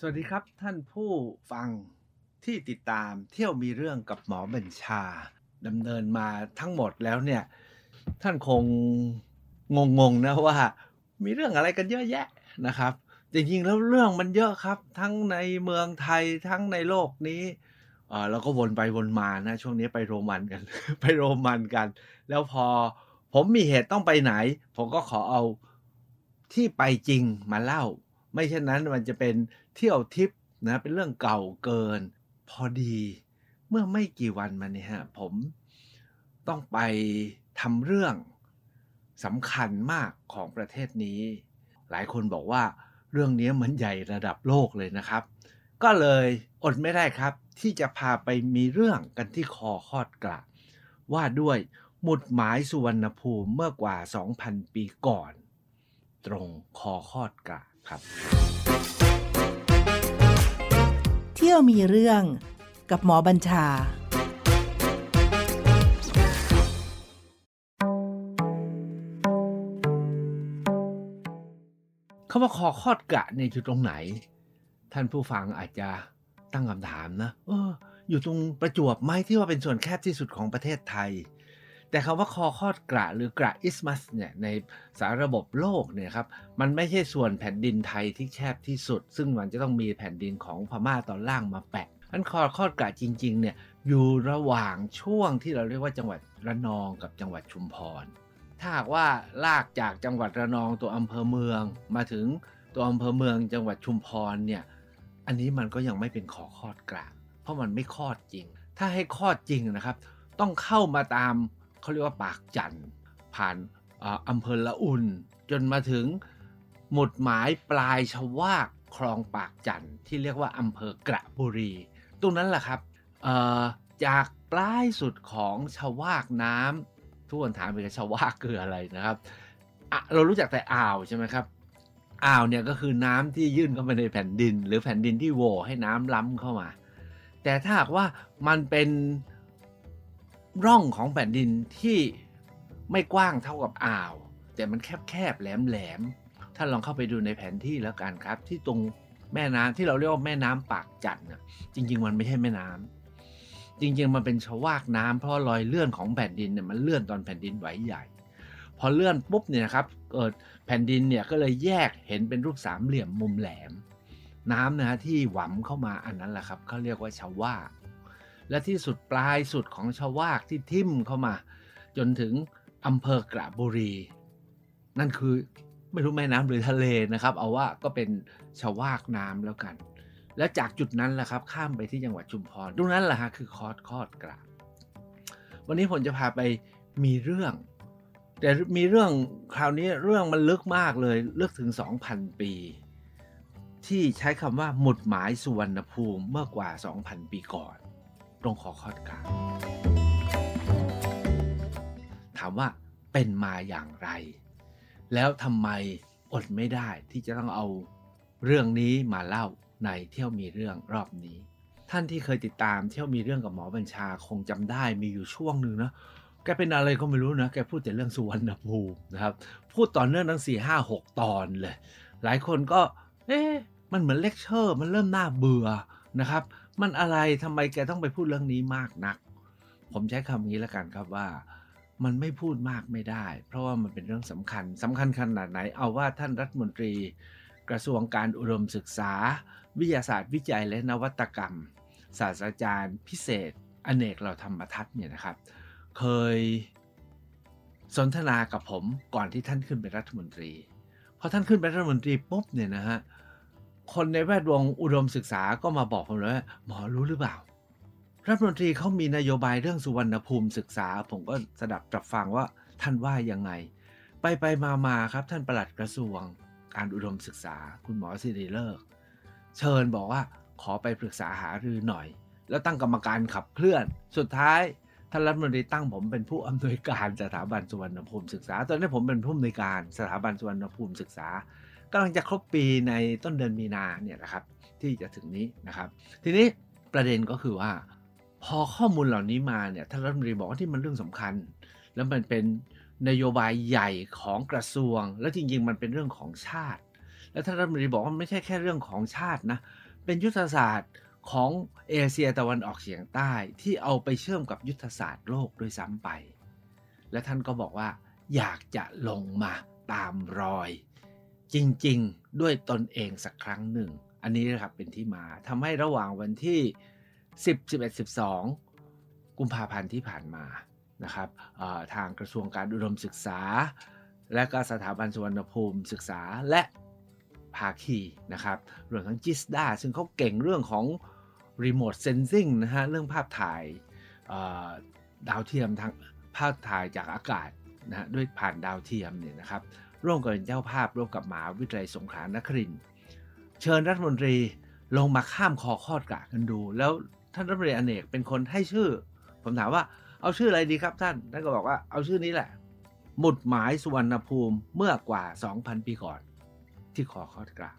สวัสดีครับท่านผู้ฟังที่ติดตามเที่ยวมีเรื่องกับหมอบัญชาดำเนินมาทั้งหมดแล้วเนี่ย ท่านคงงงๆนะว่า มีเรื่องอะไรกันเยอะแยะนะครับจริงๆแล้วเรื่องมันเยอะครับ ทั้งในเมืองไทยทั้งในโลกนี้เออเราก็วนไปวนมานะ ช่วงนี้ไปโรมันกัน ไปโรมันกัน แล้วพอผมมีเหตุต้องไปไหน ผมก็ขอเอาที่ไปจริงมาเล่า ไม่เช่นนั้นมันจะเป็นเที่ยวทิปนะเป็นเรื่องเก่าเกิน พอดีเมื่อไม่กี่วันมาเนี่ยฮะผมต้องไปทำเรื่องสำคัญมากของประเทศนี้ หลายคนบอกว่าเรื่องนี้เหมือนใหญ่ระดับโลกเลยนะครับ ก็เลยอดไม่ได้ครับ ที่จะพาไปมีเรื่องกันที่คอคอดกระว่าด้วยหมุดหมายสุวรรณภูมิเมื่อกว่า 2,000 ปีก่อน ตรงคอคอดกระ ครับ เที่ยวมีเรื่องกับหมอบัญชาคำว่าคอคอดกระเนี่ยอยู่ตรงไหน ท่านผู้ฟังอาจจะตั้งคำถามนะเอออยู่ตรงประจวบไหมที่ว่าเป็นส่วนแคบที่สุดของประเทศไทย แต่คำว่าคอคอดกระหรือกระอิสมัสเนี่ยในสารระบบโลกเนี่ยครับมันไม่ใช่ส่วนแผ่นดินไทยที่แคบที่สุด ซึ่งมันจะต้องมีแผ่นดินของพม่าตอนล่างมาแปะอันคอคอดกระจริงๆเนี่ยอยู่ระหว่างช่วงที่เราเรียกว่าจังหวัดระนองกับจังหวัดชุมพร ถ้าหากว่าลากจากจังหวัดระนองตัวอำเภอเมือง มาถึงตัวอำเภอเมืองจังหวัดชุมพรเนี่ยอันนี้มันก็ยังไม่เป็นขอคอดกลางเพราะมันไม่คอดจริง ถ้าให้คอดจริงนะครับ ต้องเข้ามาตาม เขาเรียกว่าปากจันทร์ผ่านอำเภอละอุ่น จนมาถึงหมุดหมายปลายชวากคลองปากจันทร์ที่เรียกว่าอำเภอกระบุรี ตรงนั้นแหละครับจากปลายสุดของชวากน้ำทุกคนถามไปกันชวากคืออะไรนะครับเรารู้จักแต่อ่าวใช่ไหมครับอ่าวเนี่ยก็คือน้ำที่ยื่นเข้าไปในแผ่นดิน หรือแผ่นดินที่โหวให้น้ำล้ำเข้ามา แต่ถ้าหากว่ามันเป็น ร่องของแผ่นดินที่ไม่กว้างเท่ากับอ่าว แต่มันแคบๆแหลมๆท่านลองเข้าไปดูในแผนที่แล้วกันครับ ที่ตรงแม่น้ำที่เราเรียกว่าแม่น้ำปากจันทร์น่ะจริง ๆ มันไม่ใช่แม่น้ำจริง ๆ มันเป็นชวากน้ำเพราะรอยเลื่อนของแผ่นดินเนี่ยมันเลื่อนตอนแผ่นดินไหวใหญ่ พอเลื่อนปุ๊บเนี่ยนะครับเกิดแผ่นดินเนี่ยก็เลยแยกเห็นเป็นรูปสามเหลี่ยมมุมแหลม น้ำนะฮะที่หวํเข้ามาอันนั้นแหละครับเขาเรียกว่าชาวาก และที่สุดปลายสุดของชาวากที่ทิ่มเข้ามา จนถึงอำเภอกระบุรี นั่นคือไม่รู้แม่น้ำหรือทะเลนะครับ เอาว่าก็เป็นชาวากน้ำแล้วกัน แล้วจากจุดนั้นแหละครับ ข้ามไปที่จังหวัดชุมพรตรงนั้นแหละฮะคือคอดคอดกระวันนี้ผมจะพาไปมีเรื่อง แต่มีเรื่องคราวนี้เรื่องมันลึกมากเลยลึกถึง 2,000 ปี ที่ใช้คำว่าหมุดหมายสุวรรณภูมิเมื่อกว่า 2,000 ปีก่อน รงขอคอดกลางถามว่าเป็นมาอย่างไร แล้วทำไมอดไม่ได้ที่จะต้องเอาเรื่องนี้มาเล่าในเที่ยวมีเรื่องรอบนี้ ท่านที่เคยติดตามเที่ยวมีเรื่องกับหมอบัญชาคงจำได้มีอยู่ช่วงหนึ่งนะแกเป็นอะไรก็ไม่รู้นะ แกพูดแต่เรื่องสุวรรณภูมินะครับ พูดต่อเนื่องทั้งสี่ห้าหกตอนเลย หลายคนก็ เอ๊ะ มันเหมือนเลคเชอร์ มันเริ่มน่าเบื่อนะครับ มันอะไรทำไมแกต้องไปพูดเรื่องนี้มากนัก ผมใช้คำนี้แล้วกันครับว่า มันไม่พูดมากไม่ได้ เพราะว่ามันเป็นเรื่องสำคัญสำคัญขนาดไหน เอาว่าท่านรัฐมนตรี กระทรวงการอุดมศึกษา วิทยาศาสตร์วิจัยและนวัตกรรม ศาสตราจารย์ พิเศษ อเนกเราธรรมทัศน์เนี่ยนะครับ เคยสนทนากับผมก่อนที่ท่านขึ้นเป็นรัฐมนตรีพอท่านขึ้นเป็นรัฐมนตรีปุ๊บเนี่ยนะฮะ คนในแวดวงอุดมศึกษาก็มาบอกผมเลยว่าหมอรู้หรือเปล่า รัฐมนตรีเขามีนโยบายเรื่องสุวรรณภูมิศึกษา ผมก็สดับตรับฟังว่าท่านว่ายังไง ไปไปมามาครับ ท่านปลัดกระทรวงการอุดมศึกษา คุณหมอสิริเลิกษ์เชิญบอกว่าขอไปปรึกษาหารือหน่อย แล้วตั้งกรรมการขับเคลื่อน สุดท้ายท่านรัฐมนตรีตั้งผมเป็นผู้อำนวยการสถาบันสุวรรณภูมิศึกษา ตอนนี้ผมเป็นผู้อำนวยการสถาบันสุวรรณภูมิศึกษา กำลังจะครบปีในต้นเดือนมีนาเนี่ยนะครับ ที่จะถึงนี้นะครับ ทีนี้ประเด็นก็คือว่า พอข้อมูลเหล่านี้มาเนี่ยท่านรัฐมนตรีบอกว่าที่มันเรื่องสำคัญ แล้วมันเป็นนโยบายใหญ่ของกระทรวง แล้วจริงๆ มันเป็นเรื่องของชาติ แล้วท่านรัฐมนตรีบอกว่าไม่ใช่แค่เรื่องของชาตินะเป็นยุทธศาสตร์ของเอเชียตะวันออกเฉียงใต้ที่เอาไปเชื่อมกับยุทธศาสตร์โลกด้วยซ้ำไป และท่านก็บอกว่า อยากจะลงมาตามรอย จริง ๆ ด้วยตนเองสักครั้งหนึ่ง อันนี้นะครับเป็นที่มาทำให้ระหว่างวันที่ 10 11 12 กุมภาพันธ์ที่ผ่านมานะครับทางกระทรวงการอุดมศึกษา และก็สถาบันสุวรรณภูมิศึกษาและภาคีนะครับรวมทั้งจิสดาซึ่งเขาเก่งเรื่องของรีโมทเซนซิงนะฮะเรื่องภาพถ่ายดาวเทียมทางภาพถ่ายจากอากาศนะฮะด้วยผ่านดาวเทียมเนี่ยนะครับ ร่วมกับเจ้าภาพร่วมกับหมหาวิทยาลัยสงขลานครินเชิญรัฐมนตรีลงมาข้ามคอคอดกะกันดู แล้วท่านรัฐมนตรีอเนกเป็นคนให้ชื่อ ผมถามว่าเอาชื่ออะไรดีครับท่านท่านก็บอกว่าเอาชื่อนี้แหละ หมุดหมายสุวรรณภูมิเมื่อกว่า 2,000 ปีก่อน ที่ขอคอดกรา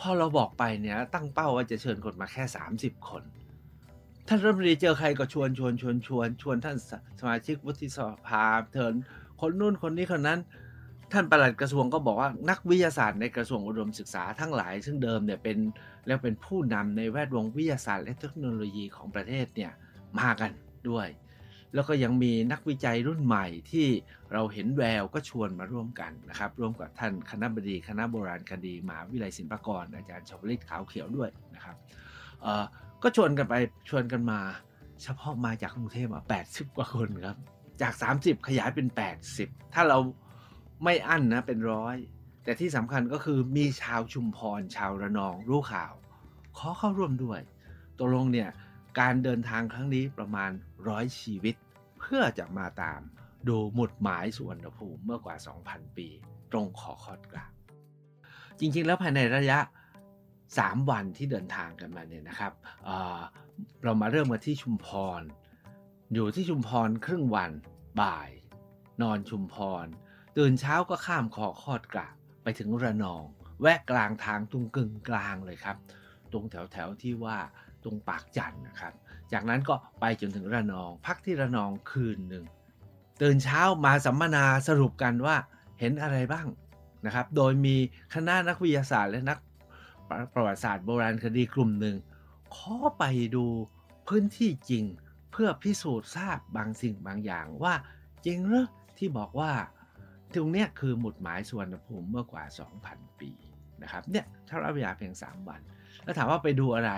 พอเราบอกไปเนี่ยตั้งเป้าว่าจะเชิญคนมาแค่ 30 คนท่านรัฐมนตรีเจอใครก็ชวนชวนชวนชวนชวนท่านสมาชิกวุฒิสภาเชิญคนนู้นคนนี้คนนั้น ท่านประหลัดกระทรวงก็บอกว่านักวิทยาศาสตร์ในกระทรวงอุดมศึกษาทั้งหลาย ซึ่งเดิมเนี่ยเป็นแล้วเป็นผู้นำในแวดวงวิทยาศาสตร์และเทคโนโลยีของประเทศเนี่ยมากันด้วย แล้วก็ยังมีนักวิจัยรุ่นใหม่ที่เราเห็นแววก็ชวนมาร่วมกันนะครับ ร่วมกับท่านคณะบดีคณะโบราณคดีมหาวิทยาลัยศิลปากร อาจารย์ชวลิตขาวเขียวด้วยนะครับก็ชวนกันไปชวนกันมา เฉพาะมาจากกรุงเทพอะ80กว่าคนครับจาก 30 ขยายเป็น 80 ถ้าเรา ไม่อั้นนะเป็นร้อย แต่ที่สำคัญก็คือมีชาวชุมพรชาวระนองรู้ข่าว ขอเข้าร่วมด้วยตกลงเนี่ยการเดินทางครั้งนี้ประมาณร้อยชีวิต เพื่อจะมาตามดูหมุดหมายสุวรรณภูมิเมื่อกว่า 2,000 ปี ตรงขอคอดกลางจริงๆ แล้วภายในระยะ 3 วันที่เดินทางกันมาเนี่ยนะครับเเรามาเริ่มมาที่ชุมพร อยู่ที่ชุมพรครึ่งวันบ่าย นอนชุมพร ตื่นเช้าก็ข้ามขอคอดกระไปถึงระนอง แวะกลางทางตรงกึ่งกลางเลยครับ ตรงแถวแถวที่ว่าตรงปากจันนะครับ จากนั้นก็ไปจนถึงระนอง พักที่ระนองคืนหนึ่งตื่นเช้ามาสัมมนาสรุปกันว่าเห็นอะไรบ้างนะครับ โดยมีคณะนักวิทยาศาสตร์และนักประวัติศาสตร์โบราณคดีกลุ่มหนึ่งขอไปดูพื้นที่จริงเพื่อพิสูจน์ทราบบางสิ่งบางอย่างว่าจริงหรือที่บอกว่า ตรงนี้คือหมุดหมายสุวรรณภูมิเมื่อกว่า 2,000 ปีนะครับเนี่ยถ้าราเวลาเพียง 3 วัน แล้วถามว่าไปดูอะไร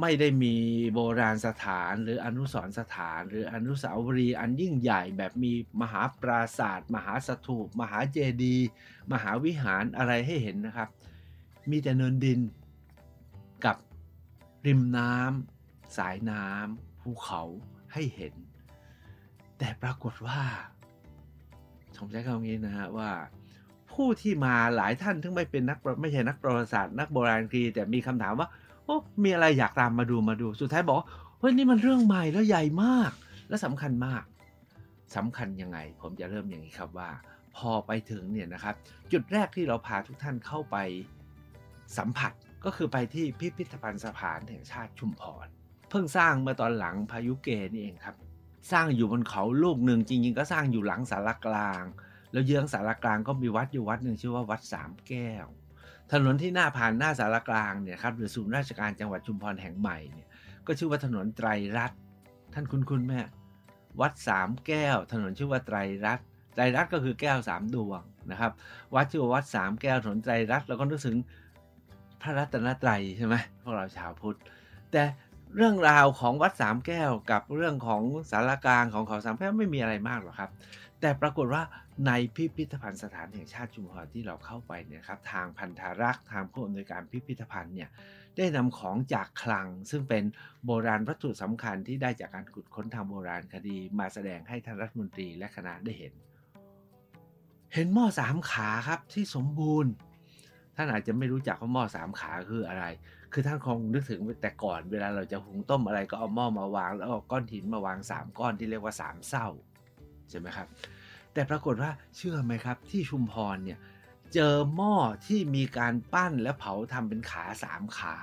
ไม่ได้มีโบราณสถานหรืออนุสรสถาน หรืออนุสาวรีย์อันยิ่งใหญ่แบบมีมหาปราศาสตร์มหาสถูป มหาเจดีย์มหาวิหารอะไรให้เห็นนะครับ มีแต่เนินดินกับริมน้ำสายน้ำภูเขาให้เห็น แต่ปรากฏว่า ผมใช้คำนี้นะฮะว่า ผู้ที่มาหลายท่านถึงไม่เป็นนักไม่ใช่นักประวัติศาสตร์นักโบราณคดีแต่มีคำถามว่าโอ้มีอะไรอยากตามมาดูมาดู สุดท้ายบอกเฮ้ยนี่มันเรื่องใหม่แล้วใหญ่มาก และสำคัญมากสำคัญยังไง ผมจะเริ่มอย่างนี้ครับว่า พอไปถึงเนี่ยนะครับ จุดแรกที่เราพาทุกท่านเข้าไปสัมผัสก็คือไปที่พิพิธภัณฑ์สถานแห่งชาติชุมพรเพิ่งสร้างเมื่อตอนหลังพายุเกนี่เองครับ สร้างอยู่บนเขาลูกหนึ่งจริงๆ ก็สร้างอยู่หลังสารกลาง แล้วเยื้องสารกลางก็มีวัดอยู่วัดหนึ่งชื่อว่าวัดสามแก้ว ถนนที่หน้าผ่านหน้าสารกลางเนี่ยครับหรือศูนย์ราชการจังหวัดชุมพรแห่งใหม่เนี่ยก็ชื่อว่าถนนไตรรัตน์ท่านคุ้นคุ้นไหมวัดสามแก้ว ถนนชื่อว่าไตรรัตน์ไตรรัตน์ก็คือแก้วสามดวงนะครับ วัดชื่อว่าวัดสามแก้วถนนไตรรัตน์เราก็นึกถึงพระรัตนตรัยใช่ไหมพวกเราชาวพุทธ แต่ เรื่องราวของวัดสามแก้วกับเรื่องของสารกลางของเขาสามแก้วไม่มีอะไรมากหรอกครับ แต่ปรากฏว่าในพิพิธภัณฑ์สถานแห่งชาติชุมพรที่เราเข้าไปเนี่ยครับทางพันธารักษ์ทางผู้อำนวยการพิพิธภัณฑ์เนี่ยได้นำของจากคลัง ซึ่งเป็นโบราณวัตถุสำคัญที่ได้จากการขุดค้นทางโบราณคดี มาแสดงให้ท่านรัฐมนตรีและคณะได้เห็น เห็นหม้อสามขาครับที่สมบูรณ์ท่านอาจจะไม่รู้จักว่าหม้อสามขาคืออะไร คือท่านคงนึกถึงแต่ก่อนเวลาเราจะหุงต้มอะไรก็เอาหม้อมาวาง แล้วเอาก้อนหินมาวาง 3 ก้อนที่เรียกว่า 3เศร้าใช่ไหมครับ แต่ปรากฏว่าเชื่อไหมครับ ที่ชุมพรเนี่ยเจอหม้อที่มีการปั้นและเผาทำเป็นขาสามขา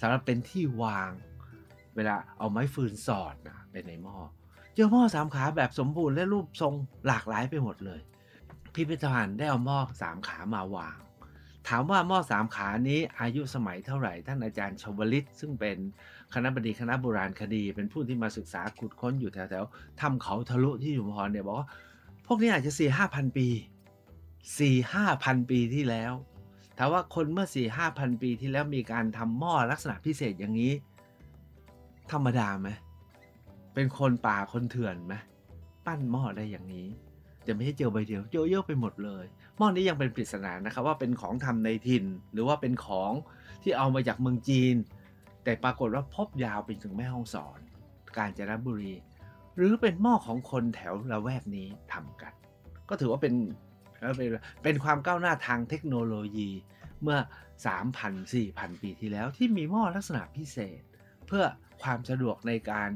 สำหรับเป็นที่วาง เวลาเอาไม้ฟืนสอดนะเป็นในหม้อเจอหม้อสามขาแบบสมบูรณ์และรูปทรงหลากหลายไปหมดเลย พิพิธภัณฑ์ได้เอาหม้อสามขามาวาง ถามว่าหม้อสามขานี้อายุสมัยเท่าไหร่ ท่านอาจารย์ชวลิต ซึ่งเป็นคณะบดีคณะโบราณคดี เป็นผู้ที่มาศึกษาขุดค้นอยู่แถวๆทำเขาทะลุที่ชุมพรเนี่ยบอกว่าพวกนี้อาจจะสี่ห้าพันปีสี่ห้าพันปีที่แล้วถามว่าคนเมื่อสี่ห้าพันปีที่แล้วมีการทำหม้อลักษณะพิเศษอย่างนี้ ธรรมดาไหมเป็นคนป่าคนเถื่อนไหมปั้นหม้อได้อย่างนี้ จะไม่ใช่เจอใบเดียวเจอเยอะไปหมดเลยหม้อนี้ยังเป็นปริศนานะครับว่าเป็นของทำในถิ่น หรือว่าเป็นของที่เอามาจากเมืองจีน แต่ปรากฏว่าพบยาวไปถึงแม่ห้องสอน กาญจนบุรี หรือเป็นหม้อของคนแถวละแวกนี้ทำกัน ก็ถือว่าเป็นเป็นเป็นความก้าวหน้าทางเทคโนโลยีเมื่อ 3,000 4,000 ปีที่แล้วที่มีหม้อลักษณะพิเศษ เพื่อความสะดวกในการ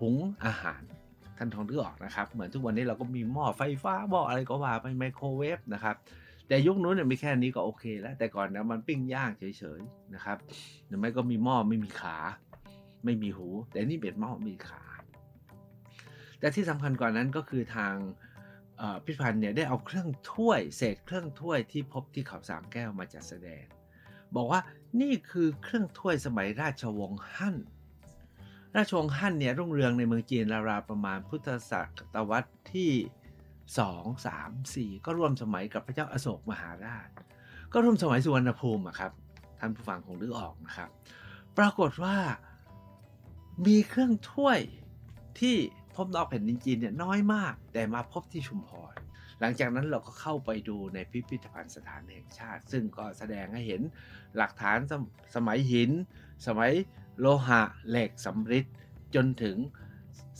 หุงอาหาร ท่านทองนึกออกนะครับ เหมือนทุกวันนี้เราก็มีหม้อไฟฟ้าหม้ออะไรก็ว่าไปไมโครเวฟนะครับแต่ยุคนู้นเนี่ยมีแค่นี้ก็โอเคแล้ว แต่ก่อนนะมันปิ้งย่างเฉยๆนะครับหรือไม่ก็มีหม้อไม่มีขา ไม่มีหู แต่นี่เป็นหม้อมีขา แต่ที่สำคัญกว่านั้นก็คือทางพิพิธภัณฑ์เนี่ยได้เอาเครื่องถ้วยเศษเครื่องถ้วยที่พบที่เขาสามแก้วมาจัดแสดง บอกว่านี่คือเครื่องถ้วยสมัยราชวงศ์ฮั่น ราชวงศ์ฮั่นเนี่ยรุ่งเรืองในเมืองจีนราวๆประมาณพุทธศตวรรษที่2 3 4 ก็ร่วมสมัยกับพระเจ้าอาโศกมหาราช ก็ร่วมสมัยสุวรรณภูมิครับท่านผู้ฟังคงนึกออกนะครับ ปรากฏว่ามีเครื่องถ้วยที่พบนอกแผ่นดินจีนเนี่ยน้อยมาก แต่มาพบที่ชุมพรหลังจากนั้นเราก็เข้าไปดูในพิพิธภัณฑ์สถานแห่งชาติ ซึ่งก็แสดงให้เห็นหลักฐานสสมัยหิน สมัย โลหะเหล็กสำริดจนถึง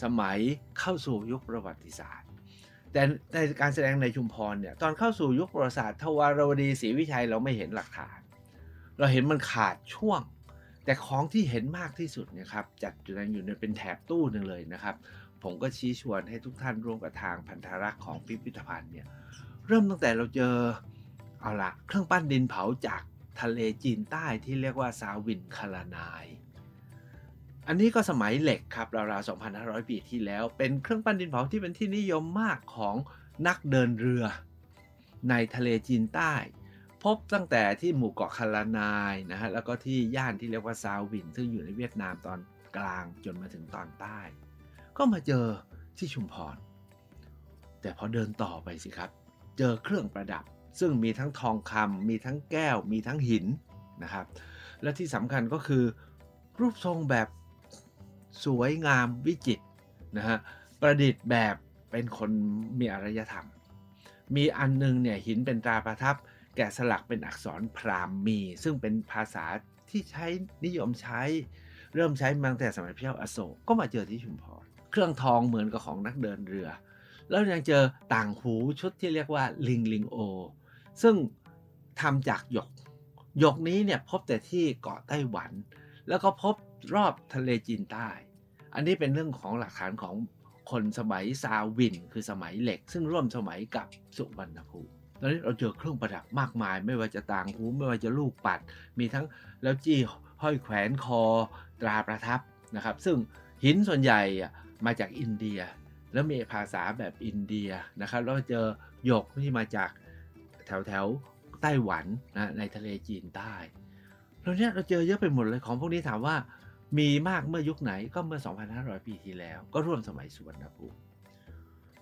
สมัยเข้าสู่ยุคประวัติศาสตร์ แต่ในการแสดงในชุมพรเนี่ยตอนเข้าสู่ยุคประวัติศาสตร์ทวารวดีศรีวิชัยเราไม่เห็นหลักฐาน เราเห็นมันขาดช่วง แต่ของที่เห็นมากที่สุดเนี่ยครับจัดอยู่ในอยู่ในเป็นแถบตู้หนึ่งเลยนะครับ ผมก็ชี้ชวนให้ทุกท่านร่วมกับทางพันธรักษ์ของพิพิธภัณฑ์เนี่ยเริ่มตั้งแต่เราเจอเอาละเครื่องปั้นดินเผาจากทะเลจีนใต้ที่เรียกว่าซาวินคารานาย อันนี้ก็สมัยเหล็กครับราวๆ 2,500 ปีที่แล้ว เป็นเครื่องปั้นดินเผาที่เป็นที่นิยมมากของนักเดินเรือ ในทะเลจีนใต้ พบตั้งแต่ที่หมู่เกาะคารานายนะฮะแล้วก็ที่ย่านที่เรียกว่าซาวิน ซึ่งอยู่ในเวียดนามตอนกลางจนมาถึงตอนใต้ ก็มาเจอที่ชุมพร แต่พอเดินต่อไปสิครับ เจอเครื่องประดับ ซึ่งมีทั้งทองคำมีทั้งแก้ว มีทั้งหินนะครับ และที่สำคัญก็คือรูปทรงแบบ สวยงามวิจิตรนะฮะประดิษฐ์แบบเป็นคนมีอารยธรรม มีอันนึงเนี่ยหินเป็นตราประทับ แกะสลักเป็นอักษรพราหมมี ซึ่งเป็นภาษาที่ใช้นิยมใช้ เริ่มใช้มาตั้งแต่สมัยพระเจ้าอโศกก็มาเจอที่ชุมพรเครื่องทองเหมือนกับของนักเดินเรือ แล้วยังเจอต่างหูชุดที่เรียกว่าลิงลิงโอ ซึ่งทำจากหยกหยกนี้เนี่ยพบแต่ที่เกาะไต้หวัน แล้วก็พบรอบทะเลจีนใต้ อันนี้เป็นเรื่องของหลักฐานของคนสมัยซาวิน คือสมัยเหล็ก ซึ่งร่วมสมัยกับสุวรรณภูมิตอนนี้เราเจอเครื่องประดับมากมาย ไม่ว่าจะต่างหูไม่ว่าจะลูกปัด มีทั้งแล้วจี้ห้อยแขวนคอตราประทับนะครับ ซึ่งหินส่วนใหญ่มาจากอินเดีย แล้วมีภาษาแบบอินเดียนะครับแล้วเจอหยกที่มาจากแถวแถวไต้หวันนะในทะเลจีนใต้เราเนี้ยเราเจอเยอะไปหมดเลยของพวกนี้ถามว่า มีมากเมื่อยุคไหนก็เมื่อ 2,500 ปีที่แล้ว ก็ร่วมสมัยสุวรรณภูมิ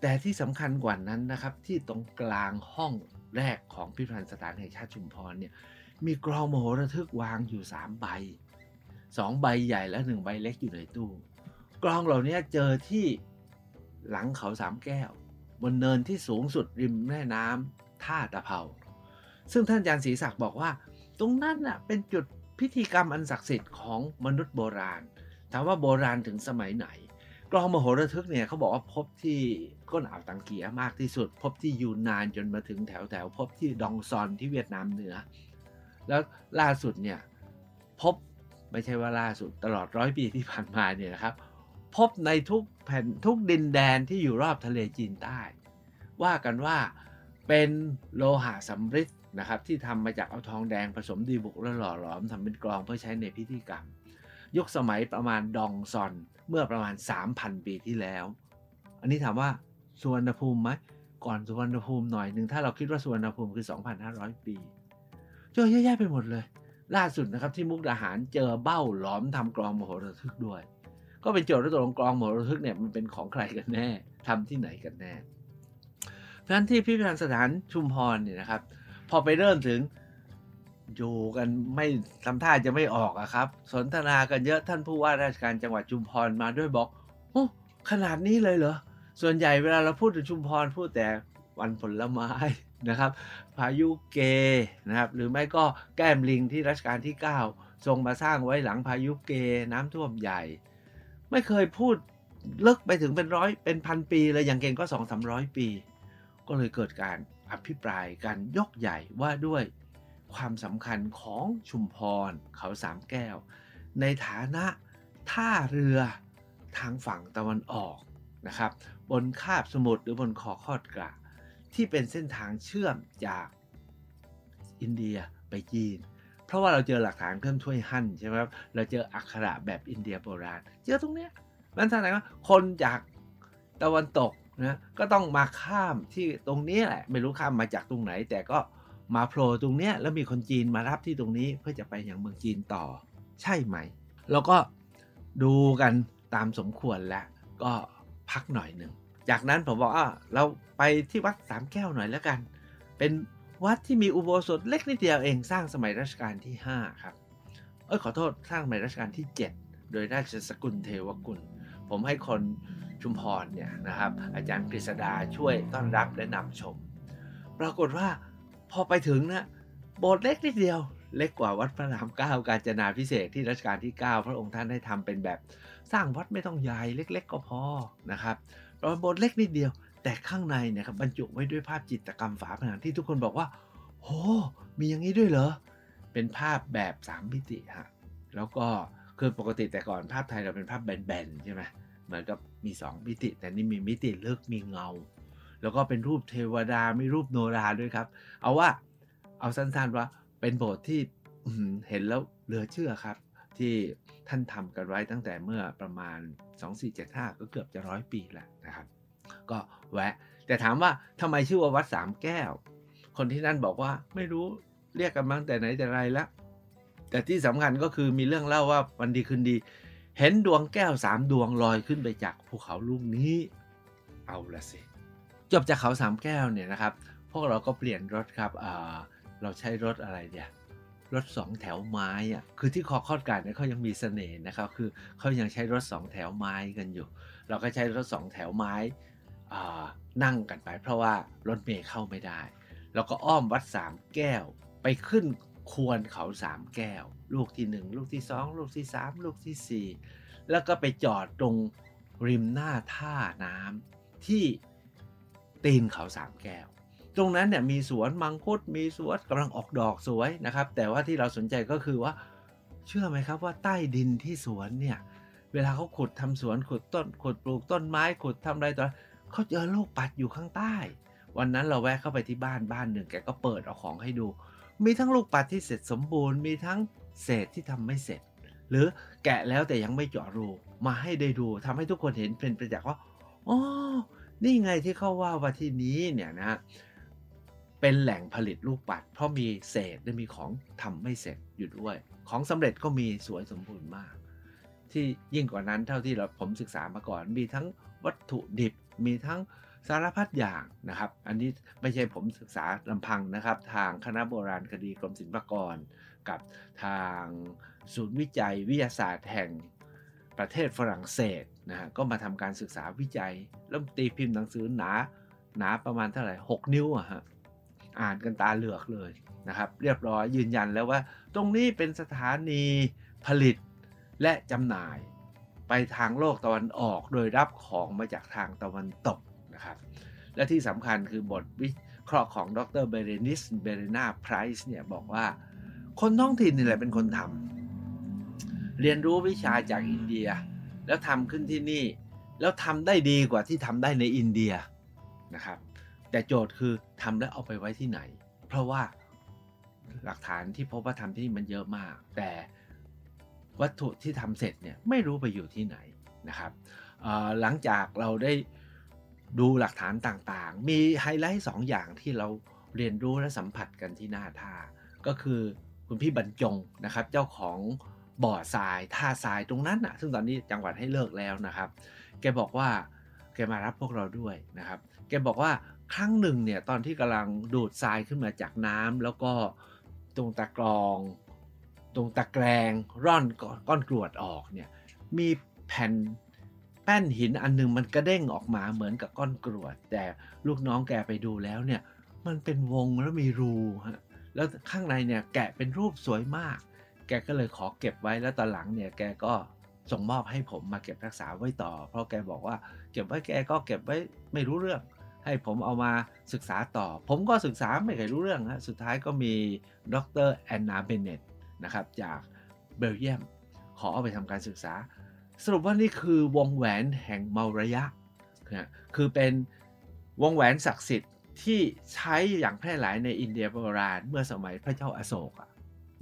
แต่ที่สำคัญกว่านั้นนะครับ ที่ตรงกลางห้องแรกของพิพิธภัณฑ์สถานแห่งชาติชุมพรเนี่ยมีกรองมโหระทึกวางอยู่ 3 ใบ 2 ใบใหญ่และ 1 ใบเล็กอยู่ในตู้ กรองเหล่านี้เจอที่หลังเขาสามแก้ว บนเนินที่สูงสุดริมแม่น้ำท่าตะเภาซึ่งท่านอาจารย์ศรีศักดิ์บอกว่า ตรงนั้นน่ะเป็นจุด พิธีกรรมอันศักดิ์สิทธิ์ของมนุษย์โบราณ ถามว่าโบราณถึงสมัยไหนกรองมโหระทึกเนี่ยเขาบอกว่าพบที่ก้นอ่าวตังเกียมากที่สุด พบที่ยูนานจนมาถึงแถวแถวพบที่ดองซอนที่เวียดนามเหนือ แล้วล่าสุดเนี่ยพบไม่ใช่ว่าล่าสุดตลอดร้อยปีที่ผ่านมาเนี่ยนะครับ พบในทุกแผ่นทุกดินแดนที่อยู่รอบทะเลจีนใต้ ว่ากันว่าเป็นโลหะสำริด นะครับที่ทำมาจากเอาทองแดงผสมดีบุกแล้วหล่อหลอมทำเป็นกลองเพื่อใช้ในพิธีกรรม ยุคสมัยประมาณดองซอนเมื่อประมาณ 3,000 ปีที่แล้ว อันนี้ถามว่าสุวรรณภูมิไหมก่อนสุวรรณภูมิหน่อยหนึ่งถ้าเราคิดว่าสุวรรณภูมิคือ 2,500 ปีเจอเยอะแยะไปหมดเลย ล่าสุดนะครับที่มุกดาหารเจอเบ้าหลอมทำกรองมโหระทึกด้วย ก็เป็นโจทย์ว่าตกลงกรองมโหระทึกเนี่ยมันเป็นของใครกันแน่ทำที่ไหนกันแน่เพราะฉะนั้นที่พิพิธภัณฑ์สถานชุมพรเนี่ยนะครับ พอไปเริ่มถึง อยู่กันไม่ทำท่าจะไม่ออกอะครับ สนทนากันเยอะท่านผู้ว่าราชการจังหวัดชุมพรมาด้วยบอกโอ้ขนาดนี้เลยเหรอ ส่วนใหญ่เวลาเราพูดถึงชุมพรพูดแต่วันผลไม้นะครับ พายุเกนะครับ หรือไม่ก็แก้มลิงที่รัชกาลที่ 9 ทรงมาสร้างไว้หลังพายุเกน้ำท่วมใหญ่ ไม่เคยพูดลึกไปถึงเป็นร้อยเป็นพันปีเลยอย่างเก่งก็สองสามร้อยปี ก็เลยเกิดการ อภิปรายกันยกใหญ่ว่าด้วยความสำคัญของชุมพรเขาสามแก้ว ในฐานะท่าเรือทางฝั่งตะวันออกนะครับ บนคาบสมุทรหรือบนคอคอดกระที่เป็นเส้นทางเชื่อมจากอินเดียไปจีน เพราะว่าเราเจอหลักฐานเครื่องช่วยหั่นใช่ไหมครับเราเจออักขระแบบอินเดียโบราณ เจอตรงเนี้ยมันแสดงว่าคนจากตะวันตก นะก็ต้องมาข้ามที่ตรงนี้แหละ ไม่รู้ข้ามมาจากตรงไหน แต่ก็มาโผล่ตรงเนี้ยแล้วมีคนจีนมารับที่ตรงนี้เพื่อจะไปยังเมืองจีนต่อ ใช่ไหม แล้วก็ดูกันตามสมควรแล้ว ก็พักหน่อยหนึ่ง จากนั้นผมบอกอ่าเราไปที่วัดสามแก้วหน่อยแล้วกัน เป็นวัดที่มีอุโบสถเล็กนิดเดียวเองสร้างสมัยรัชกาลที่ 5 ครับ เอ้ยขอโทษสร้างสมัยรัชกาลที่ 7 โดยราชสกุลเทวกุล ผมให้คน ชุมพรเนี่ยนะครับ อาจารย์กฤษดาช่วยต้อนรับและนำชม ปรากฏว่าพอไปถึงนะโบสถ์เล็กนิดเดียว เล็กกว่าวัดพระรามเก้าการจนาพิเศษที่รัชกาลที่ 9 พระองค์ท่านได้ทำเป็นแบบสร้างวัดไม่ต้องใหญ่เล็ก ๆ ก็พอนะครับเราโบสถ์เล็กนิดเดียว แต่ข้างในเนี่ยครับบรรจุไว้ด้วยภาพจิตรกรรมฝาผนังที่ทุกคนบอกว่า โห มีอย่างนี้ด้วยเหรอ เป็นภาพแบบ3มิติฮะแล้วก็คือปกติแต่ก่อนภาพไทยเราเป็นภาพแบนๆใช่ไหม เหมือนกับมี 2 มิติ แต่นี่มีมิติลึกมีเงา แล้วก็เป็นรูปเทวดามีรูปโนราด้วยครับ เอาว่าเอาสั้นๆว่าเป็นโบสถ์ที่เห็นแล้วเหลือเชื่อครับ ที่ท่านทำกันไว้ตั้งแต่เมื่อประมาณ 2475 ก็เกือบจะร้อยปีแล้วนะครับ ก็แวะ แต่ถามว่าทำไมชื่อว่าวัดสามแก้ว คนที่นั่นบอกว่าไม่รู้เรียกกันมาตั้งแต่ไหนแต่ไรแล้วแต่ที่สำคัญก็คือมีเรื่องเล่าว่าวันดีคืนดี เห็นดวงแก้วสามดวงลอยขึ้นไปจากภูเขาลูกนี้ เอาละสิ จบจากเขาสามแก้วเนี่ยนะครับ พวกเราก็เปลี่ยนรถครับเราใช้รถอะไรเนี่ย รถสองแถวไม้อะคือที่คอคอดการเนี่ยเขายังมีเสน่ห์นะครับ คือเขายังใช้รถสองแถวไม้กันอยู่ เราก็ใช้รถสองแถวไม้นั่งกันไป เพราะว่ารถเมย์เข้าไม่ได้เราก็อ้อมวัดสามแก้วไปขึ้น ควรเขาสามแก้ว ลูกที่หนึ่งลูกที่สองลูกที่สามลูกที่สี่แล้วก็ไปจอดตรงริมหน้าท่าน้ำที่ตีนเขาสามแก้ว ตรงนั้นเนี่ยมีสวนมังคุดมีสวนกำลังออกดอกสวยนะครับ แต่ว่าที่เราสนใจก็คือว่า เชื่อไหมครับว่าใต้ดินที่สวนเนี่ยเวลาเขาขุดทำสวนขุดต้นขุดปลูกต้นไม้ขุดทำอะไรต่อเขาเจอลูกปัดอยู่ข้างใต้ วันนั้นเราแวะเข้าไปที่บ้านบ้านหนึ่งแกก็เปิดเอาของให้ดู มีทั้งลูกปัดที่เสร็จสมบูรณ์มีทั้งเศษที่ทำไม่เสร็จ หรือแกะแล้วแต่ยังไม่เจาะรูมาให้ได้ดูทำให้ทุกคนเห็นเป็นประจักษ์ว่าอ๋อนี่ไงที่เขาว่าว่าที่นี้เนี่ยนะเป็นแหล่งผลิตลูกปัด เพราะมีเศษและมีของทำไม่เสร็จอยู่ด้วย ของสำเร็จก็มีสวยสมบูรณ์มาก ที่ยิ่งกว่านั้นเท่าที่เราผมศึกษามาก่อน มีทั้งวัตถุดิบมีทั้ง สารพัดอย่างนะครับ อันนี้ไม่ใช่ผมศึกษาลำพังนะครับ ทางคณะโบราณคดีกรมศิลปากร กับทางศูนย์วิจัยวิทยาศาสตร์แห่งประเทศฝรั่งเศสนะฮะก็มาทำการศึกษาวิจัยแล้วตีพิมพ์หนังสือหนาหนาประมาณเท่าไหร่ 6 นิ้วอะฮะอ่านกันตาเหลือกเลยนะครับ เรียบร้อยยืนยันแล้วว่า ตรงนี้เป็นสถานีผลิตและจำหน่ายไปทางโลกตะวันออกโดยรับของมาจากทางตะวันตก นะครับ และที่สำคัญคือบทวิเคราะห์ของดรเบเรนิสเบเรนาไพรส์เนี่ยบอกว่า คนท้องถิ่นนี่แหละเป็นคนทำเรียนรู้วิชาจากอินเดีย แล้วทำขึ้นที่นี่ แล้วทำได้ดีกว่าที่ทำได้ในอินเดียนะครับ แต่โจทย์คือทำแล้วเอาไปไว้ที่ไหน เพราะว่าหลักฐานที่พบว่าทำที่นี่มันเยอะมาก แต่วัตถุที่ทำเสร็จเนี่ยไม่รู้ไปอยู่ที่ไหนนะครับหลังจากเราได้ ดูหลักฐานต่างๆ มีไฮไลท์สองอย่างที่เราเรียนรู้และสัมผัสกันที่หน้าท่า ก็คือคุณพี่บรรจงนะครับ เจ้าของบ่อทรายท่าทรายตรงนั้นนะซึ่งตอนนี้จังหวัดให้เลิกแล้วนะครับ แกบอกว่าแกมารับพวกเราด้วยนะครับ แกบอกว่าครั้งหนึ่งเนี่ยตอนที่กำลังดูดทรายขึ้นมาจากน้ำแล้วก็ตรงตะกรอง ตรงตะแกรงร่อนก้อนกรวดออกเนี่ยมีแผ่น แป้นหินอันนึงมันกระเด้งออกมาเหมือนกับก้อนกรวด แต่ลูกน้องแกไปดูแล้วเนี่ย มันเป็นวงแล้วมีรูฮะแล้วข้างในเนี่ยแกะเป็นรูปสวยมาก แกก็เลยขอเก็บไว้แล้วตอนหลังเนี่ยแกก็ส่งมอบให้ผมมาเก็บรักษาไว้ต่อ เพราะแกบอกว่าเก็บไว้แกก็เก็บไว้ไม่รู้เรื่อง ให้ผมเอามาศึกษาต่อ ผมก็ศึกษาไม่เคยรู้เรื่องฮะสุดท้ายก็มีดรแอนนาเบเนตนะครับจากเบลเยียมขอเอาไปทำการศึกษา สรุปว่านี่คือวงแหวนแห่งเมาระยะนะคือเป็นวงแหวนศักดิ์สิทธิ์ที่ใช้อย่างแพร่หลายในอินเดียโบราณเมื่อสมัยพระเจ้าอาโศกอะ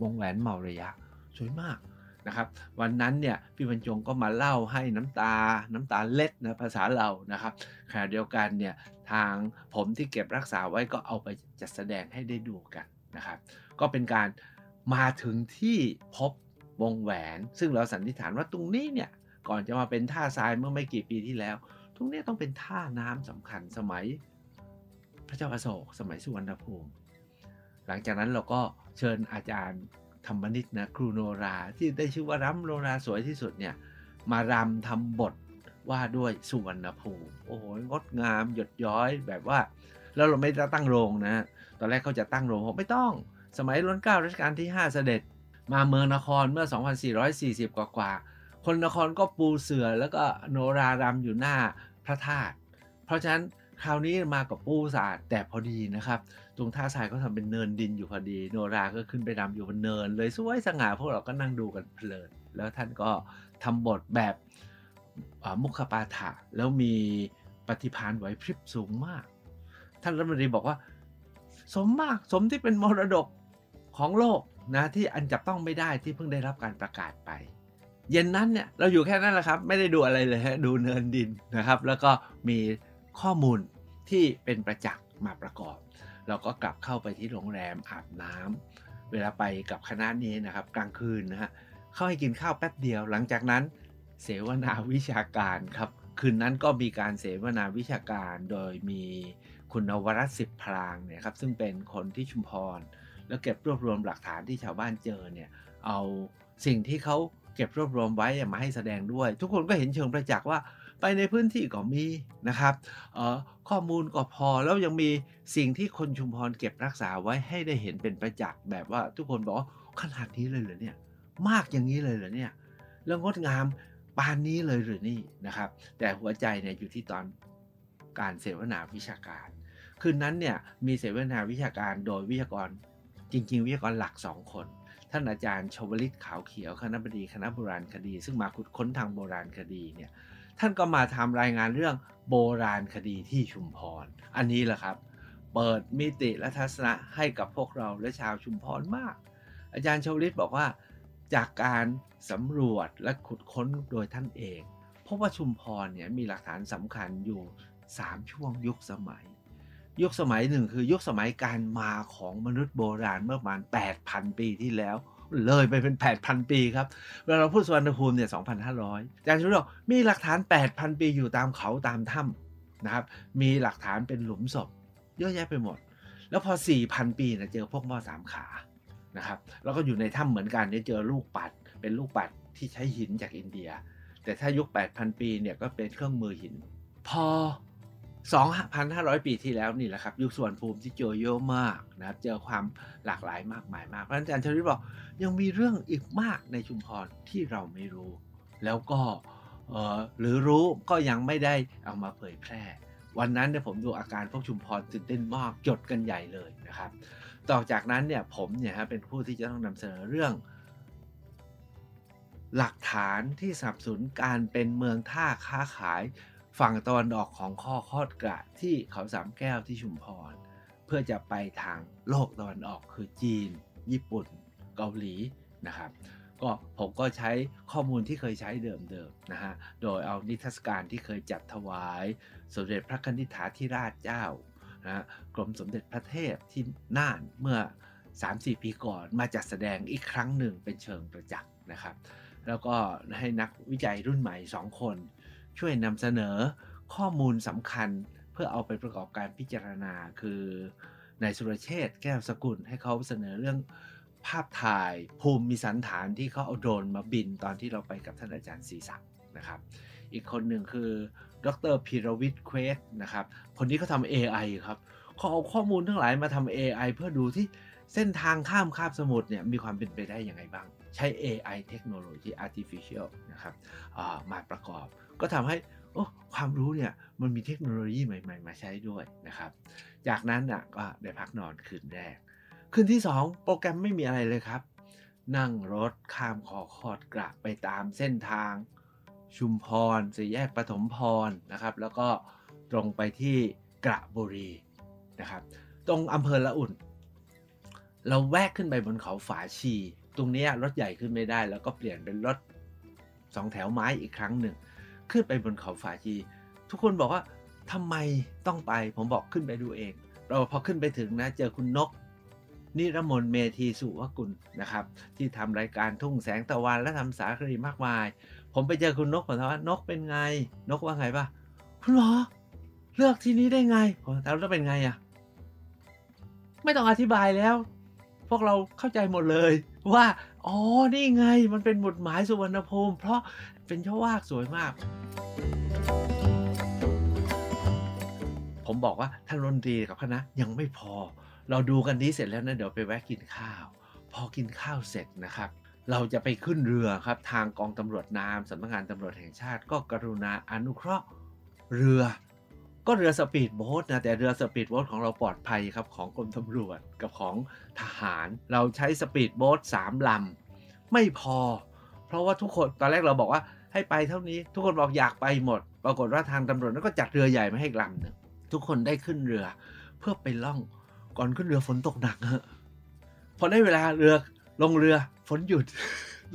วงแหวนเมาระยะสวยมากนะครับ วันนั้นเนี่ยพี่บรรจงก็มาเล่าให้น้ำตาน้ำตาเล็ดนะภาษาเรานะครับขณะเดียวกันเนี่ยทางผมที่เก็บรักษาไว้ก็เอาไปจัดแสดงให้ได้ดูกันนะครับ ก็เป็นการมาถึงที่พบวงแหวน ซึ่งเราสันนิษฐานว่าตรงนี้เนี่ย ก่อนจะมาเป็นท่าทรายเมื่อไม่กี่ปีที่แล้วตรงนี้ต้องเป็นท่าน้ำสำคัญสมัยพระเจ้าอโศกสมัยสุวรรณภูมิ หลังจากนั้นเราก็เชิญอาจารย์ธรรมนิตนะครูโนราที่ได้ชื่อว่ารำโนราสวยที่สุดเนี่ยมารำทำบทว่าด้วยสุวรรณภูมิโอ้โหงดงามหยดย้อยแบบว่า แล้วเราไม่ได้ตั้งโรงนะ ตอนแรกเขาจะตั้งโรงผมไม่ต้อง สมัยรัชการัชกาลที่ 5 เสด็จมาเมืองนครเมื่อ 2440 กว่ากว่า คนนครก็ปูเสือแล้วก็โนรารำอยู่หน้าพระธาตุเพราะฉะนั้นคราวนี้มากับปูศาสตร์แต่พอดีนะครับ ตรงท่าทรายเขาทำเป็นเนินดินอยู่พอดี โนราก็ขึ้นไปรำอยู่บนเนิน เลยสวยสง่าพวกเราก็นั่งดูกันเพลินแล้วท่านก็ทำบทแบบมุขปาฐะแล้วมีปฏิพานไหวพริบสูงมาก ท่านรัฐมนตรีบอกว่า สมมากสมที่เป็นมรดกของโลกนะที่อันจับต้องไม่ได้ที่เพิ่งได้รับการประกาศไป เย็นนั้นเนี่ยเราอยู่แค่นั้นแหละครับ ไม่ได้ดูอะไรเลยฮะดูเนินดินนะครับ แล้วก็มีข้อมูลที่เป็นประจักษ์มาประกอบ เราก็กลับเข้าไปที่โรงแรมอาบน้ำเวลาไปกับคณะนี้นะครับ กลางคืนนะฮะเข้าให้กินข้าวแป๊บเดียว หลังจากนั้นเสวนาวิชาการครับ คืนนั้นก็มีการเสวนาวิชาการโดยมีคุณนวรัตสิบพลางเนี่ยครับซึ่งเป็นคนที่ชุมพร แล้วเก็บรวบรวมหลักฐานที่ชาวบ้านเจอเนี่ยเอาสิ่งที่เขา เก็บรวบรวมไว้มาให้แสดงด้วย ทุกคนก็เห็นเชิงประจักษ์ว่าไปในพื้นที่ก็มีนะครับข้อมูลก็พอแล้วยังมีสิ่งที่คนชุมพรเก็บรักษาไว้ให้ได้เห็นเป็นประจักษ์แบบว่าทุกคนบอกขนาดนี้เลยเหรอเนี่ยมากอย่างนี้เลยเหรอเนี่ยแล้วงดงามปานนี้เลยหรือนี่นะครับ แต่หัวใจเนี่ยอยู่ที่ตอนการเสวนาวิชาการ คืนนั้นเนี่ยมีเสวนาวิชาการโดยวิทยากรจริง ๆ วิทยากรหลักสองคน ท่านอาจารย์ชวลิตขาวเขียวคณะบดีคณะโบราณคดี ซึ่งมาขุดค้นทางโบราณคดีเนี่ยท่านก็มาทำรายงานเรื่องโบราณคดีที่ชุมพร อันนี้แหละครับ เปิดมิติและทัศนะให้กับพวกเราและชาวชุมพรมาก อาจารย์ชวลิตบอกว่า จากการสำรวจและขุดค้นโดยท่านเองพบว่าชุมพรเนี่ยมีหลักฐานสำคัญอยู่ 3 ช่วงยุคสมัย ยุคสมัยหนึ่งคือยุคสมัยการมาของมนุษย์โบราณเมื่อประมาณ 8,000 ปีที่แล้ว เลยไปเป็น 8,000 ปีครับเวลาเราพูดสุวรรณภูมิเนี่ย 2,500อาจารย์ชุดบอกมีหลักฐาน 8,000 ปีอยู่ตามเขาตามถ้ำนะครับ มีหลักฐานเป็นหลุมศพเยอะแยะไปหมด แล้วพอ 4,000 ปีนะเจอพวกหม้อสามขานะครับแล้วก็อยู่ในถ้ำเหมือนกันเนี่ยเจอลูกปัด เป็นลูกปัดที่ใช้หินจากอินเดีย แต่ถ้ายุค 8,000 ปีเนี่ยก็เป็นเครื่องมือหิน พอ 2,500 ปีที่แล้วนี่แหละครับ ยุคส่วนภูมิที่เจอเยอะมากนะครับ เจอความหลากหลายมากมายมากเพราะฉะนั้นอาจารย์ชริตบอกยังมีเรื่องอีกมากในชุมพรที่เราไม่รู้ แล้วก็หรือรู้ก็ยังไม่ได้เอามาเผยแพร่ วันนั้นเนี่ยผมดูอาการพวกชุมพรตื่นเต้นมากจดกันใหญ่เลยนะครับ ต่อจากนั้นเนี่ยผมเนี่ยฮะเป็นผู้ที่จะต้องนำเสนอเรื่อง หลักฐานที่สับสนการเป็นเมืองท่าค้าขาย ฝั่งตะวันออกของข้อคอดกระที่เขาสามแก้วที่ชุมพร เพื่อจะไปทางโลกตะวันออกคือจีน ญี่ปุ่น เกาหลีนะครับก็ผมก็ใช้ข้อมูลที่เคยใช้เดิมๆนะฮะ โดยเอานิทรรศการที่เคยจัดถวาย สมเด็จพระคณิษฐาธิราชเจ้านะกรมสมเด็จพระเทพที่น่านเมื่อ 3-4 ปีก่อนมาจัดแสดงอีกครั้งหนึ่งเป็นเชิงประจักษ์นะครับ แล้วก็ให้นักวิจัยรุ่นใหม่ 2 คน ช่วยนำเสนอข้อมูลสำคัญเพื่อเอาไปประกอบการพิจารณา คือนายสุรเชษแก้วสกุลให้เขาเสนอเรื่องภาพถ่ายภูมิสัณฐานที่เขาเอาโดรนมาบินตอนที่เราไปกับท่านอาจารย์ศรีศักดิ์นะครับ อีกคนหนึ่งคือดรพีรวิทย์เควสนะครับ คนนี้เขาทำ AI ครับเขาเอาข้อมูลทั้งหลายมาทำ AI เพื่อดูที่เส้นทางข้ามคาบสมุทรเนี่ยมีความเป็นไปได้ยังไงบ้าง ใช้ AI เทคโนโลยี artificial นะครับมาประกอบ ก็ทำให้โอ้ความรู้เนี่ยมันมีเทคโนโลยีใหม่ๆ มาใช้ด้วยนะครับ จากนั้นอะก็ได้พักนอนคืนแรก คืนที่ 2 โปรแกรมไม่มีอะไรเลยครับ นั่งรถข้ามคอคอดกระไปตามเส้นทาง ชุมพรสี่แยกปฐมพรนะครับ แล้วก็ตรงไปที่กระบุรีนะครับ ตรงอำเภอละอุ่น เราแวกขึ้นไปบนเขาฝาชี ตรงนี้รถใหญ่ขึ้นไม่ได้ แล้วก็เปลี่ยนเป็นรถสองแถวไม้อีกครั้งหนึ่ง ขึ้นไปบนเขาฝาชี ทุกคนบอกว่าทำไมต้องไปผมบอกขึ้นไปดูเอง เราพอขึ้นไปถึงนะเจอคุณนกนิรมนเมธีสุวกุลนะครับ ที่ทำรายการทุ่งแสงตะวันและทำสารคดีมากมาย ผมไปเจอคุณนกผมถามว่านกเป็นไง นกว่าไงปะคุณหมอเลือกที่นี้ได้ไงผมถามแล้วเป็นไงอะไม่ต้องอธิบายแล้ว พวกเราเข้าใจหมดเลย ว่าอ๋อนี่ไงมันเป็นหมุดหมายสุวรรณภูมิ เพราะเป็นช่อวากสวยมาก ผมบอกว่าท่านรนตรีกับคณะยังไม่พอ เราดูกันนี้เสร็จแล้วนะเดี๋ยวไปแวะกินข้าว พอกินข้าวเสร็จนะครับ เราจะไปขึ้นเรือครับ ทางกองตำรวจน้ำสำนักงานตำรวจแห่งชาติก็กรุณาอนุเคราะห์เรือ ก็เรือสปีดโบ๊ทนะแต่เรือสปีดโบ๊ทของเราปลอดภัยครับของกรมตำรวจกับของทหารเราใช้สปีดโบ๊ทสามลำไม่พอ เพราะว่าทุกคนตอนแรกเราบอกว่าให้ไปเท่านี้ ทุกคนบอกอยากไปหมด ปรากฏว่าทางตำรวจนั้นก็จัดเรือใหญ่มาให้ลำหนึ่งทุกคนได้ขึ้นเรือ เพื่อไปล่องก่อนขึ้นเรือฝนตกหนักฮะพอได้เวลาเรือลงเรือฝนหยุด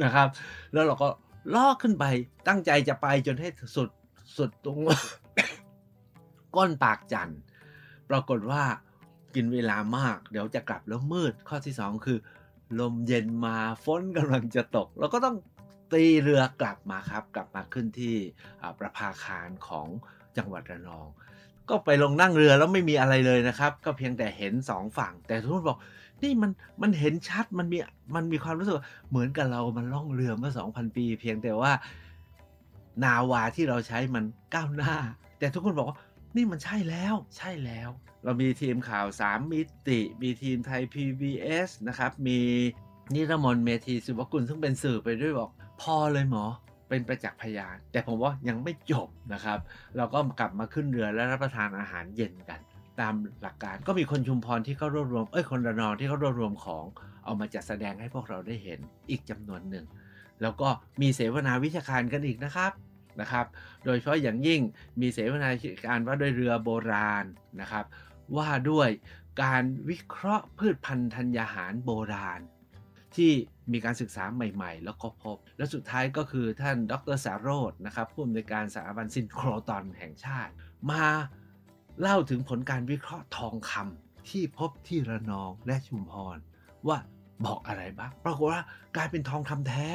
นะครับ แล้วเราก็ล่อขึ้นไปตั้งใจจะไปจนให้สุดสุดตรง ก้นปากจันทร์ปรากฏว่ากินเวลามาก เดี๋ยวจะกลับแล้วมืดข้อที่ 2 คือ ลมเย็นมาฝนกำลังจะตกเราก็ต้องตีเรือกลับมาครับ กลับมาขึ้นที่ประภาคารของจังหวัดระนอง ก็ไปลงนั่งเรือแล้วไม่มีอะไรเลยนะครับ ก็เพียงแต่เห็นสองฝั่ง แต่ทุกคนบอกนี่มันมันเห็นชัดมันมีมันมีความรู้สึกเหมือนกับเรามันล่องเรือเมื่อ2,000ปี เพียงแต่ว่านาวาที่เราใช้มันก้าวหน้า แต่ทุกคนบอกว่า นี่มันใช่แล้วใช่แล้ว เรามีทีมข่าว 3 มิติ มีทีมไทย PBS นะครับ มีนิรมนเมธีสุวกุลซึ่งเป็นสื่อไปด้วยบอก พอเลยหมอเป็นประจักษ์พยาน แต่ผมว่ายังไม่จบนะครับ เราก็กลับมาขึ้นเรือและรับประทานอาหารเย็นกัน ตามหลักการก็มีคนชุมพรที่เขารวบรวมเอ้ยคนระนองที่เขารวบรวมของเอามาจัดแสดงให้พวกเราได้เห็นอีกจำนวนหนึ่งแล้วก็มีเสวนาวิชาการกันอีกนะครับ นะครับ โดยเฉพาะอย่างยิ่งมีเสวนาการว่าด้วยเรือโบราณนะครับ ว่าด้วยการวิเคราะห์พืชพันธุ์ธัญญาหารโบราณ ที่มีการศึกษาใหม่ๆ แล้วก็พบ และสุดท้ายก็คือท่านดรสารโรจน์นะครับผู้อำนวยการสถาบันซินโครตอนแห่งชาติ มาเล่าถึงผลการวิเคราะห์ทองคำที่พบที่ระนองและชุมพรว่าบอกอะไรบ้าง ปรากฏว่ากลายเป็นทองคำแท้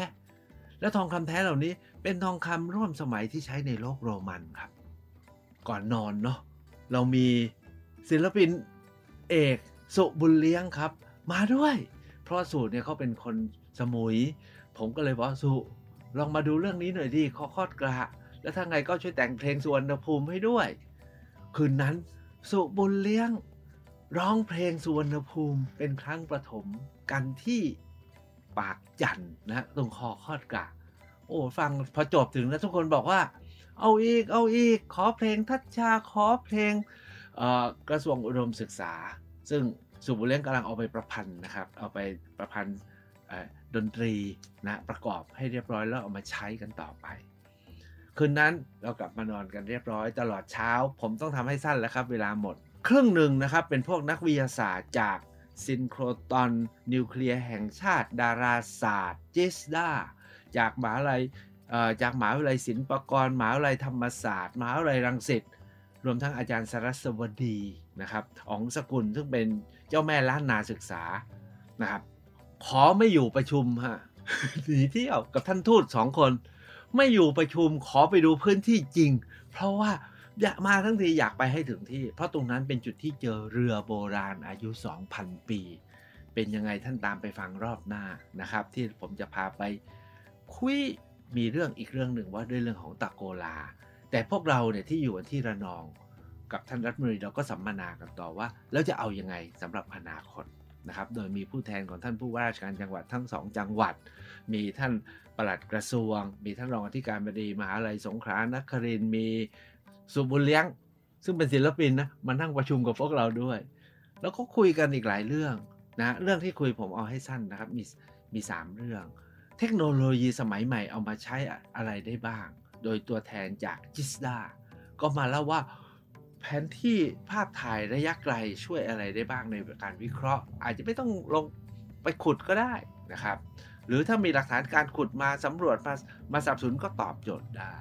และทองคำแท้เหล่านี้เป็นทองคำร่วมสมัยที่ใช้ในโลกโรมันครับ ก่อนนอนเนาะเรามีศิลปินเอกสุบุญเลี้ยงครับ มาด้วย เพราะสุเนี่ยเขาเป็นคนสมุย ผมก็เลยบอกสุลองมาดูเรื่องนี้หน่อยดิข้อคอดกระแล้วถ้าไงก็ช่วยแต่งเพลงสุวรรณภูมิให้ด้วย คืนนั้นสุบุญเลี้ยง ร้องเพลงสุวรรณภูมิเป็นครั้งประถมกันที่ ปากจันนะตรงคอคอดกะ โอ้ฟังพอจบถึงแล้วทุกคนบอกว่า เอาอีกเอาอีกขอเพลงทัชชาขอเพลงกระทรวงอุดมศึกษา ซึ่งสุบุเล้งกำลังเอาไปประพันธ์นะครับ เอาไปประพันธ์ดนตรีนะประกอบให้เรียบร้อยแล้วเอามาใช้กันต่อไป คืนนั้นเรากลับมานอนกันเรียบร้อยตลอดเช้า ผมต้องทำให้สั้นแล้วครับ เวลาหมด ครึ่งหนึ่งนะครับเป็นพวกนักวิทยาศาสตร์จาก ซินโครตอนนิวเคลียร์แห่งชาติ ดาราศาสตร์จิสดาจากมหาวิทยาลัยจากมหาวิทยาลัยศิลปากรมหาวิทยาลัยธรรมศาสตร์มหาวิทยาลัยรังสิตรวมทั้งอาจารย์สรัสวดีนะครับอ๋องสกุลซึ่งเป็นเจ้าแม่ล้านนาศึกษานะครับ ขอไม่อยู่ประชุมฮะหนีเที่ยวกับท่านทูตสองคน ไม่อยู่ประชุมขอไปดูพื้นที่จริง เพราะว่า อยากมาทั้งทีอยากไปให้ถึงที่ เพราะตรงนั้นเป็นจุดที่เจอเรือโบราณอายุ 2,000 ปี เป็นยังไงท่านตามไปฟังรอบหน้านะครับ ที่ผมจะพาไปคุยมีเรื่องอีกเรื่องหนึ่งว่าด้วยเรื่องของตะโกลา แต่พวกเราเนี่ยที่อยู่ที่ระนอง กับท่านรัฐมนตรีเราก็สัมมนากันต่อว่า แล้วจะเอายังไงสำหรับอนาคตนะครับ โดยมีผู้แทนของท่านผู้ว่าราชการจังหวัดทั้งสองจังหวัด มีท่านปลัดกระทรวง มีท่านรองอธิการบดีมหาลัยสงขลานครินท สุบุญเลี้ยง ซึ่งเป็นศิลปินนะมานั่งประชุมกับพวกเราด้วย แล้วก็คุยกันอีกหลายเรื่องนะเรื่องที่คุยผมเอาให้สั้นนะครับ มีมีสามเรื่อง เทคโนโลยีสมัยใหม่เอามาใช้อะไรได้บ้าง โดยตัวแทนจากจิสดาก็มาเล่าว่าแผนที่ภาพถ่ายระยะไกลช่วยอะไรได้บ้างในการวิเคราะห์ อาจจะไม่ต้องลงไปขุดก็ได้นะครับ หรือถ้ามีหลักฐานการขุดมาสำรวจมามาสับสนก็ตอบโจทย์ได้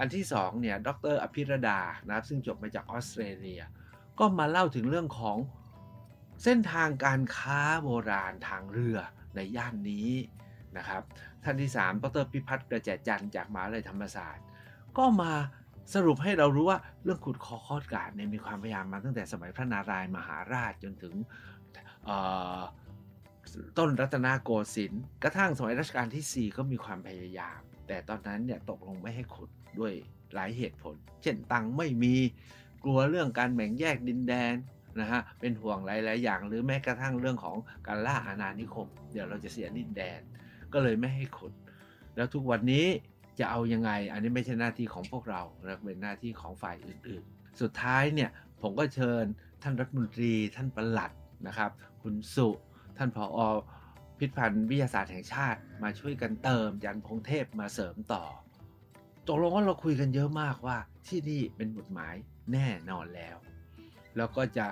อันที่สองเนี่ยดรอภิรดานะครับซึ่งจบมาจากออสเตรเลีย ก็มาเล่าถึงเรื่องของเส้นทางการค้าโบราณทางเรือในย่านนี้นะครับท่านที่ 3 ดรพิพัฒน์กระแจจันจากมหาวิทยาลัยธรรมศาสตร์ ก็มาสรุปให้เรารู้ว่าเรื่องขุดคอคอดกาดเนี่ยมีความพยายามมาตั้งแต่สมัยพระนารายมหาราชจนถึงต้นรัตนโกสินทร์กระทั่งสมัยรัชกาลที่ 4 ก็มีความพยายาม แต่ตอนนั้นเนี่ยตกลงไม่ให้ขุดด้วยหลายเหตุผล เช่นตังไม่มีกลัวเรื่องการแบ่งแยกดินแดนนะฮะเป็นห่วงหลาย ๆ อย่าง หรือแม้กระทั่งเรื่องของการล่าอาณานิคม เดี๋ยวเราจะเสียดินแดน ก็เลยไม่ให้ขุด แล้วทุกวันนี้จะเอายังไง อันนี้ไม่ใช่หน้าที่ของพวกเราเป็นหน้าที่ของฝ่ายอื่น ๆ สุดท้ายเนี่ยผมก็เชิญท่านรัฐมนตรี ท่านประหลัดนะครับ คุณสุ ท่านผออ พิพิธภัณฑ์วิทยาศาสตร์แห่งชาติมาช่วยกันเติมยันพงเทพมาเสริมต่อตกลงว่าเราคุยกันเยอะมากว่าที่นี่เป็นหมุดหมายแน่นอนแล้ว แล้วก็จะ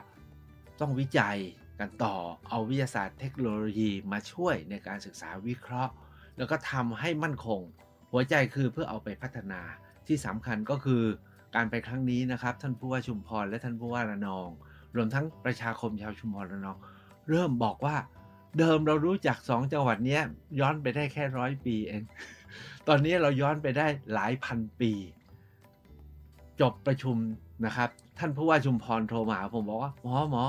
ต้องวิจัยกันต่อเอาวิทยาศาสตร์เทคโนโลยีมาช่วยในการศึกษาวิเคราะห์ แล้วก็ทำให้มั่นคง หัวใจคือเพื่อเอาไปพัฒนาที่สำคัญก็คือการไปครั้งนี้นะครับ ท่านผู้ว่าชุมพรและท่านผู้ว่าระนอง รวมทั้งประชาคมชาวชุมพรระนอง เริ่มบอกว่า เดิมเรารู้จักสองจังหวัดนี้ย้อนไปได้แค่ร้อยปีเอง ตอนนี้เราย้อนไปได้หลายพันปี จบประชุมนะครับ ท่านผู้ว่าชุมพรโทรมาผมบอกว่าหมอหมอ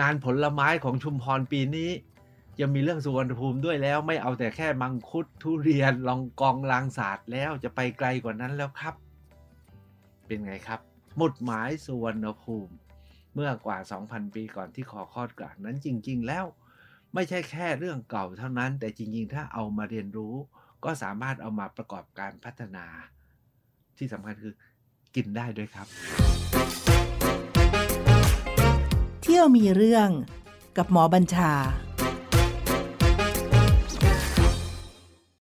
งานผลไม้ของชุมพรปีนี้จะมีเรื่องสุวรรณภูมิด้วยแล้ว ไม่เอาแต่แค่มังคุดทุเรียนลองกองลางศาสตร์แล้วจะไปไกลกว่านั้นแล้วครับ เป็นไงครับหมุดหมายสุวรรณภูมิ เมื่อกว่า 2,000 ปีก่อนที่ขอคอดกลางนั้นจริง ๆ แล้ว ไม่ใช่แค่เรื่องเก่าเท่านั้น แต่จริงๆ ถ้าเอามาเรียนรู้ ก็สามารถเอามาประกอบการพัฒนา ที่สำคัญคือกินได้ด้วยครับ เที่ยวมีเรื่องกับหมอบัญชา